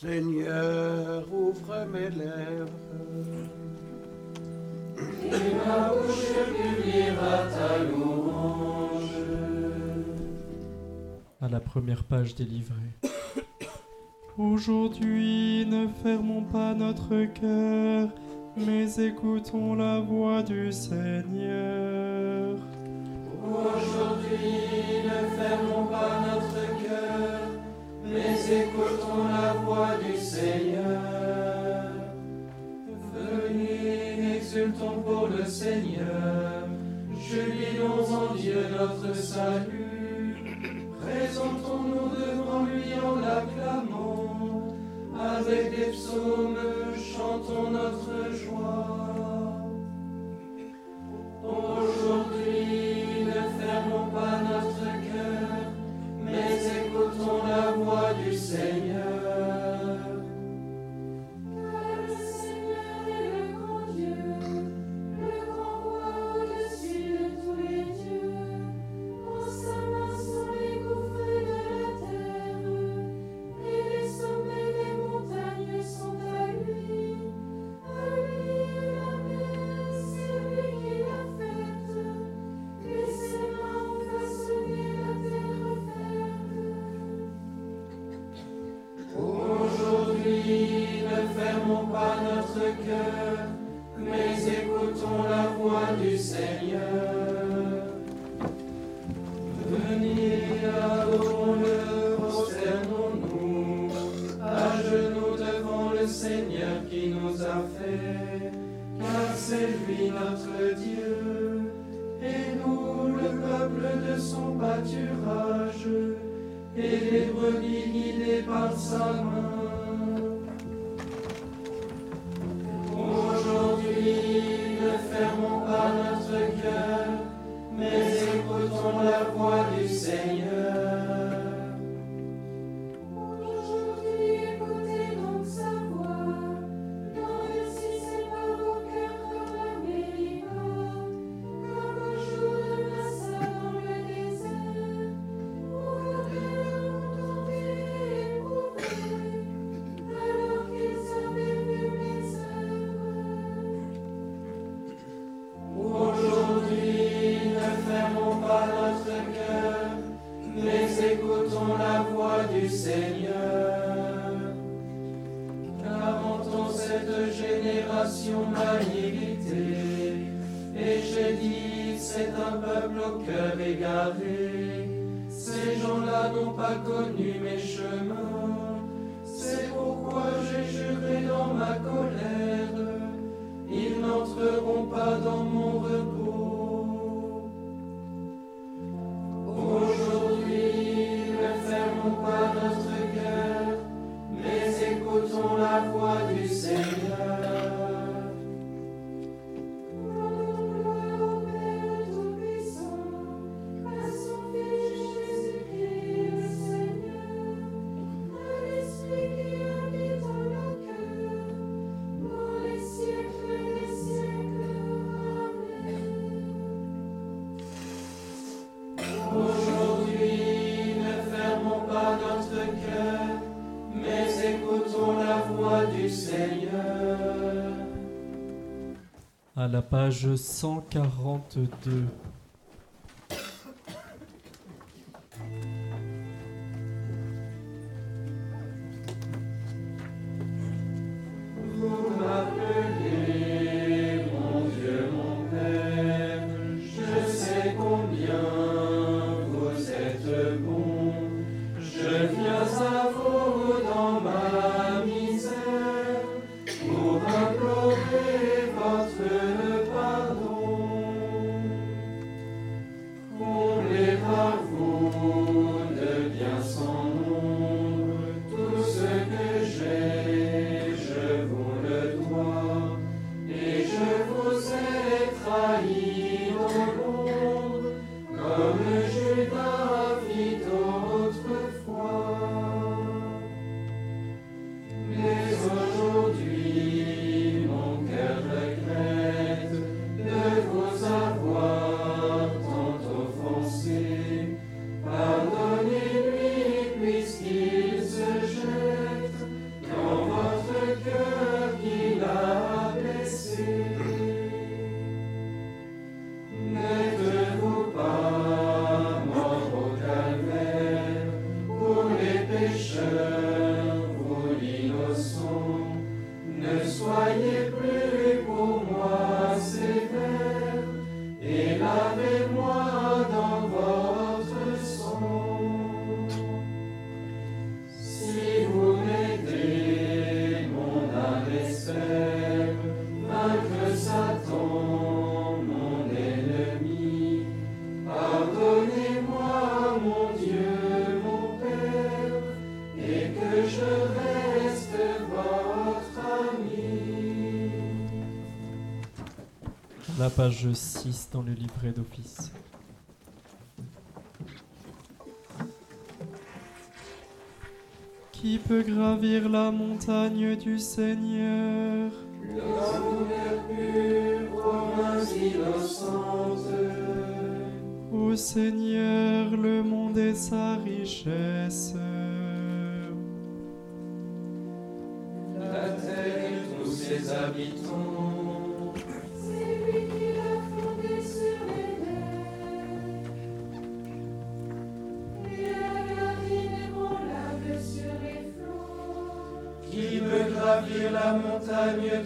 Seigneur, ouvre mes lèvres. Et ma bouche publiera ta louange. À la première page des délivrée. Aujourd'hui, ne fermons pas notre cœur, mais écoutons la voix du Seigneur. pour le Seigneur, jubilons en Dieu notre salut, présentons-nous devant lui la page 142. page 6 dans le livret d'office. Qui peut gravir la montagne du Seigneur? Ô Seigneur, le monde et sa richesse. La terre et tous ses habitants.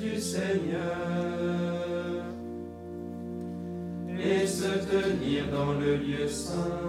du Seigneur et se tenir dans le lieu saint.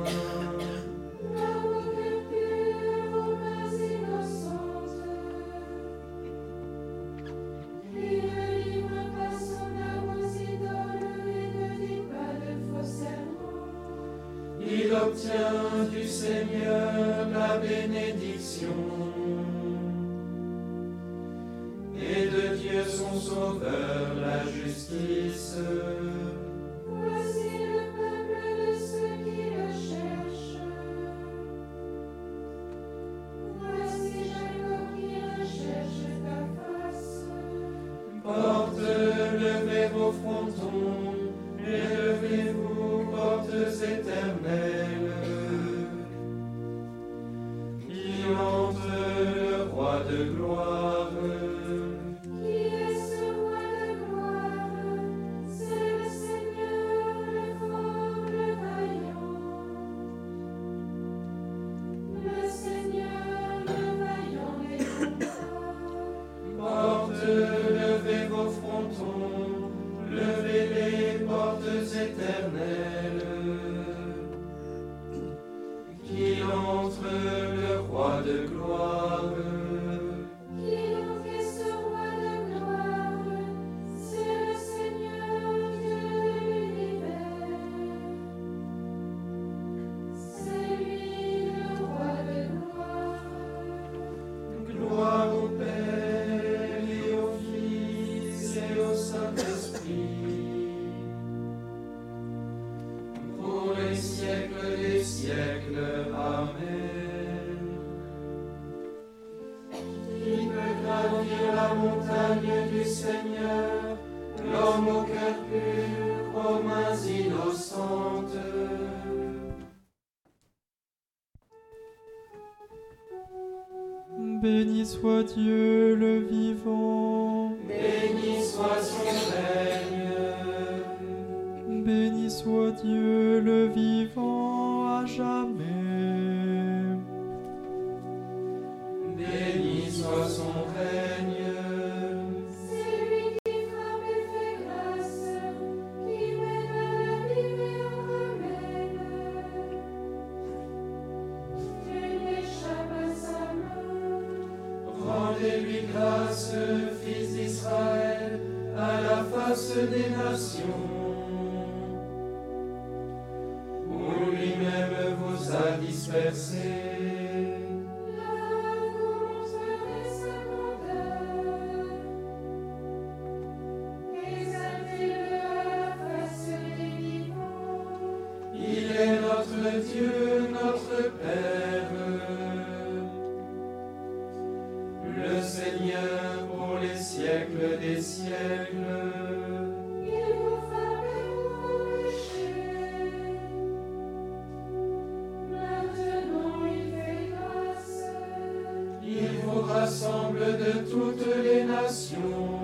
rassemble de toutes les nations.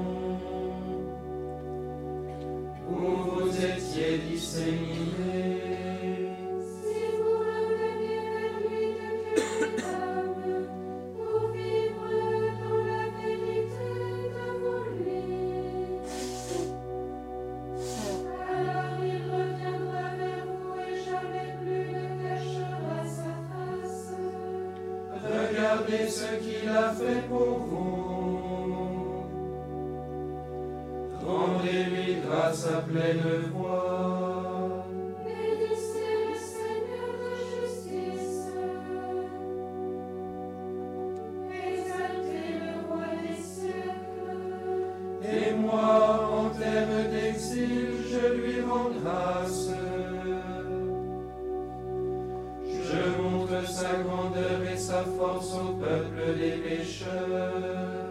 Je montre sa grandeur et sa force au peuple des pécheurs.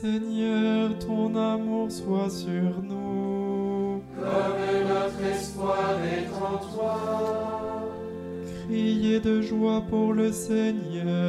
Seigneur, ton amour soit sur nous. Comme notre espoir est en toi. Criez de joie pour le Seigneur.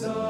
Jesus.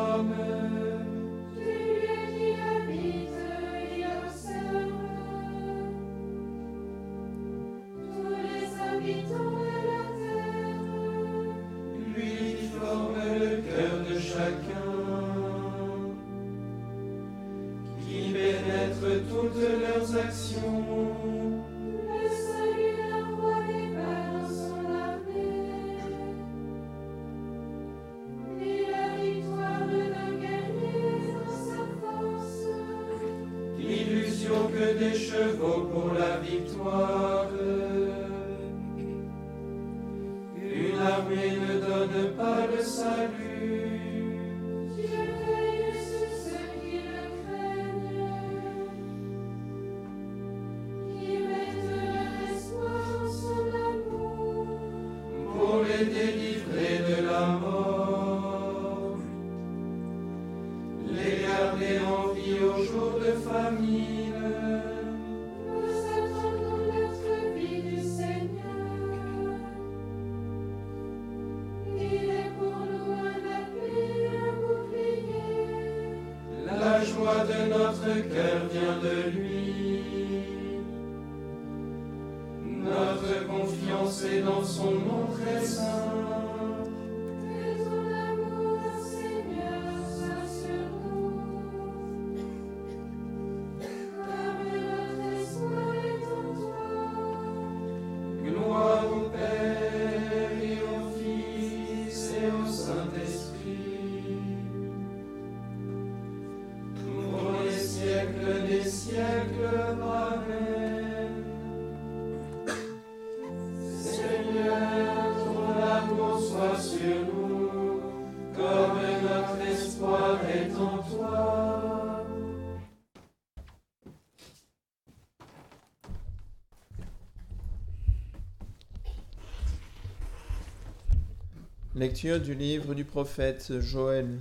Lecture du livre du prophète Joël.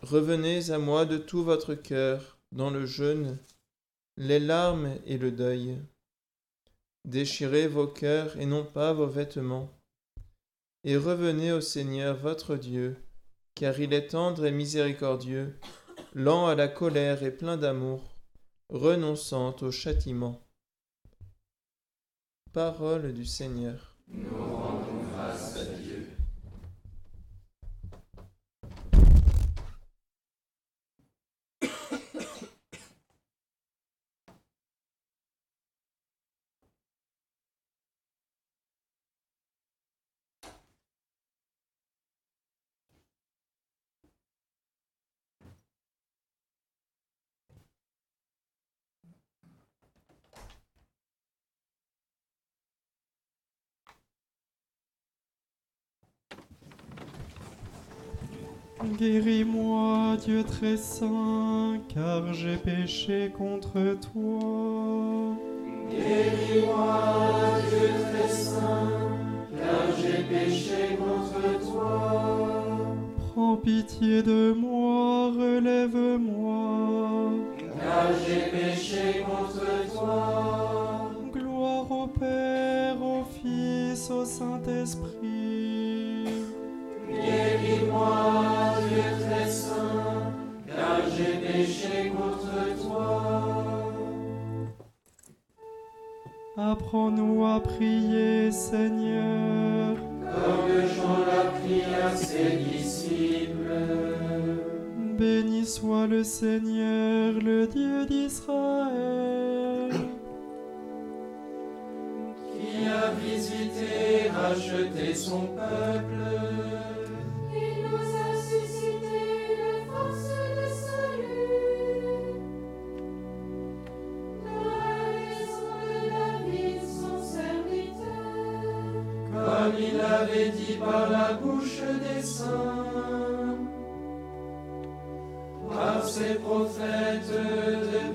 Revenez à moi de tout votre cœur, dans le jeûne, les larmes et le deuil. Déchirez vos cœurs et non pas vos vêtements. Et revenez au Seigneur votre Dieu, car il est tendre et miséricordieux, lent à la colère et plein d'amour, renonçant au châtiment. Parole du Seigneur. Guéris-moi, Dieu très saint, car j'ai péché contre toi. Guéris-moi, Dieu très saint, car j'ai péché contre toi. Prends pitié de moi, relève-moi. Car j'ai péché contre toi. Gloire au Père, au Fils, au Saint-Esprit. Guéris-moi, j'ai péché contre toi. Apprends-nous à prier, Seigneur. Comme Jean l'a pris à ses disciples. Béni soit le Seigneur, le Dieu d'Israël. qui a visité, racheté son peuple. Comme il avait dit par la bouche des saints, par ses prophètes depuis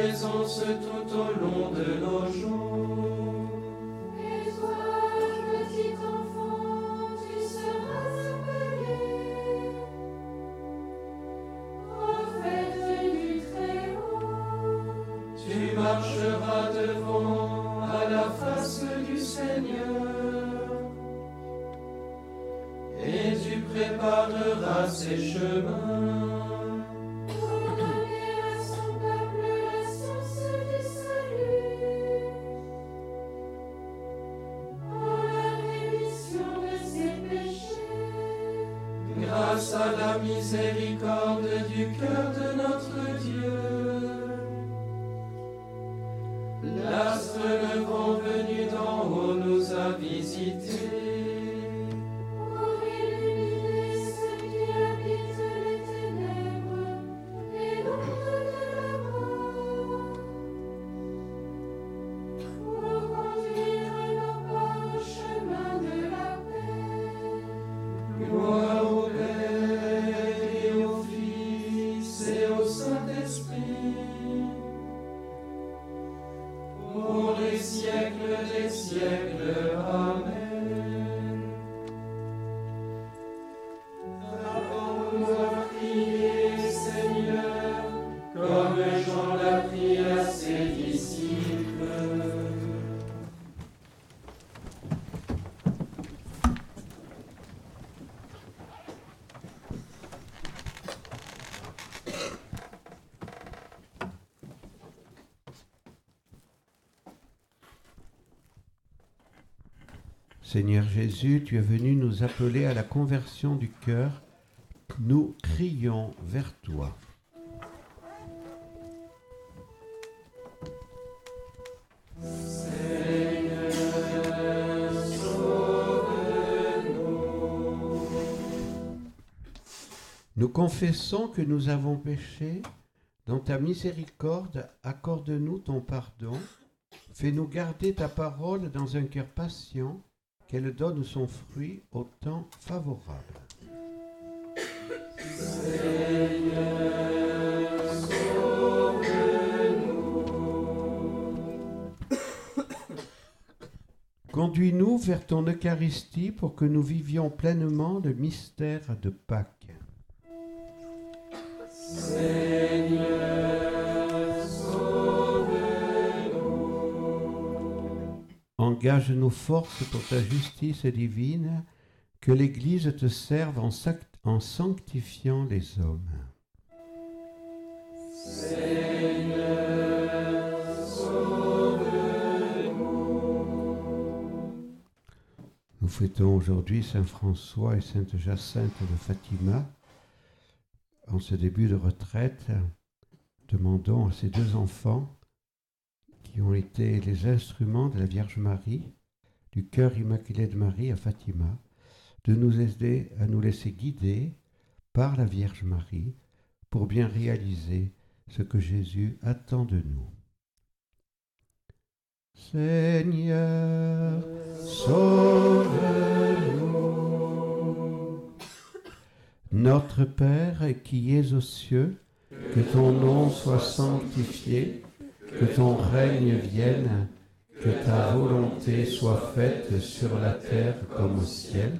présence tout au long de nos jours. Seigneur Jésus, tu es venu nous appeler à la conversion du cœur. Nous crions vers toi. Nous confessons que nous avons péché. Dans ta miséricorde, accorde-nous ton pardon. Fais-nous garder ta parole dans un cœur patient, qu'elle donne son fruit au temps favorable. Conduis-nous vers ton Eucharistie pour que nous vivions pleinement le mystère de Pâques. Engage nos forces pour ta justice divine, que l'Église te serve en, sanctifiant les hommes. Nous fêtons aujourd'hui Saint François et Sainte Jacinthe de Fatima. En ce début de retraite, demandons à ces deux enfants qui ont été les instruments de la Vierge Marie, du cœur immaculé de Marie à Fatima, de nous aider à nous laisser guider par la Vierge Marie pour bien réaliser ce que Jésus attend de nous. Seigneur, sauve-nous. Notre Père qui es aux cieux, que ton nom soit sanctifié, que ton règne vienne, que ta volonté soit faite sur la terre comme au ciel.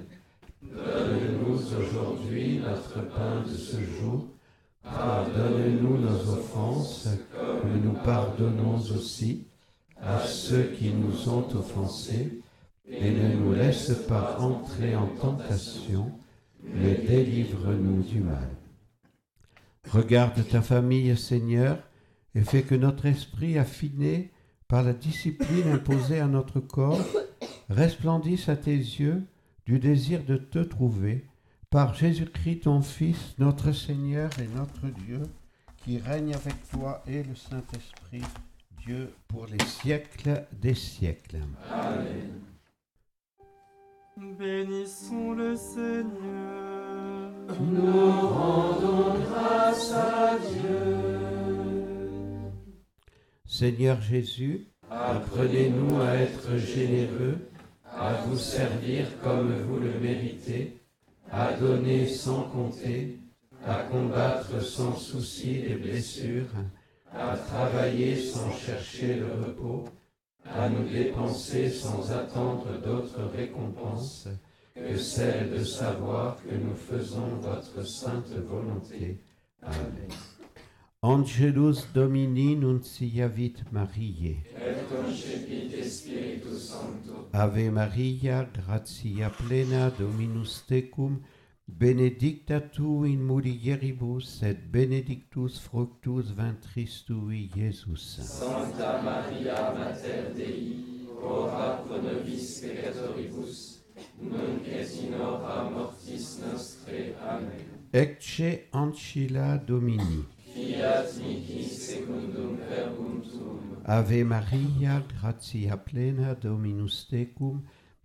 Donne-nous aujourd'hui notre pain de ce jour. Pardonne-nous nos offenses, comme nous pardonnons aussi à ceux qui nous ont offensés, et ne nous laisse pas entrer en tentation, mais délivre-nous du mal. Regarde ta famille, Seigneur, et fais que notre esprit affiné par la discipline imposée à notre corps resplendisse à tes yeux du désir de te trouver par Jésus-Christ ton Fils, notre Seigneur et notre Dieu, qui règne avec toi et le Saint-Esprit, Dieu pour les siècles des siècles. Bénissons le Seigneur. Nous rendons grâce à Dieu. Seigneur Jésus, apprenez-nous à être généreux, à vous servir comme vous le méritez, à donner sans compter, à combattre sans souci les blessures, à travailler sans chercher le repos, à nous dépenser sans attendre d'autres récompenses que celle de savoir que nous faisons votre sainte volonté. Amen. Angelus Domini nunciavit Mariae. Et Spiritus Sancto. Ave Maria, gratia plena Dominus tecum, benedicta tu in mulieribus et benedictus fructus ventris tui, Iesus. Sancta Maria Mater Dei, ora pro nobis peccatoribus, nunc et in hora mortis nostre. Amen. Ecce ancilla Domini. Fiat mihi secundum verbum. Ave Maria, gratia plena Dominus tecum,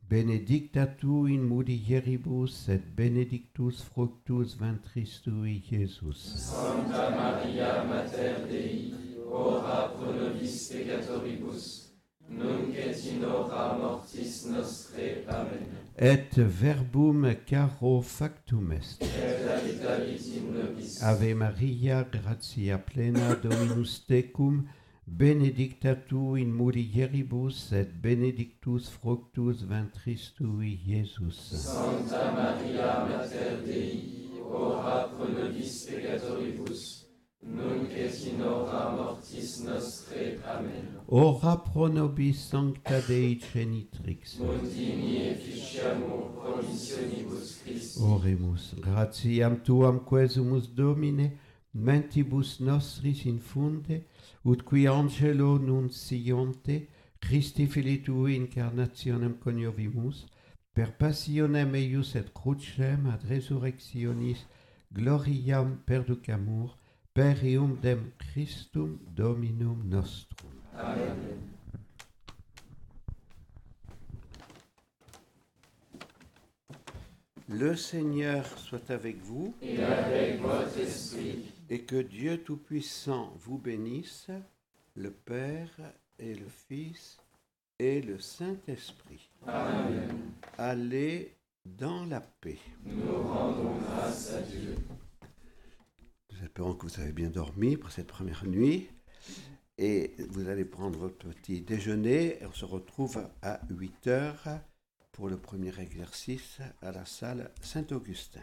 benedicta tu in mulieribus et benedictus fructus ventris tui, Iesus. Sancta Maria Mater Dei, ora pro nobis peccatoribus, nunc et in hora mortis nostre. Amen. Et verbum caro factum est. Ave Maria, gratia plena Dominus tecum, benedicta tu in mulieribus et benedictus fructus ventris tui. Sancta Maria Mater Dei, ora pro nobis peccatoribus, nunc et in hora mortis nostre. Amen. Ora pro nobis sancta Dei genitrix. Multini efficiamur promissionibus Christi. Oremus, gratiam tuam quesumus Domine, mentibus nostris infunde, ut qui angelo nunciante, Christi fili tui incarnationem coniovimus, per passionem eius et crucem ad resurrectionis gloriam perducamur, per iumdem Christum Dominum nostrum. Le Seigneur soit avec vous Et avec votre esprit. et que Dieu Tout-Puissant vous bénisse, le Père et le Fils et le Saint-Esprit. Amen. Allez dans la paix. Nous rendons grâce à Dieu. Nous espérons que vous avez bien dormi pour cette première nuit. Et vous allez prendre votre petit déjeuner. Et on se retrouve à 8 heures pour le premier exercice à la salle Saint-Augustin.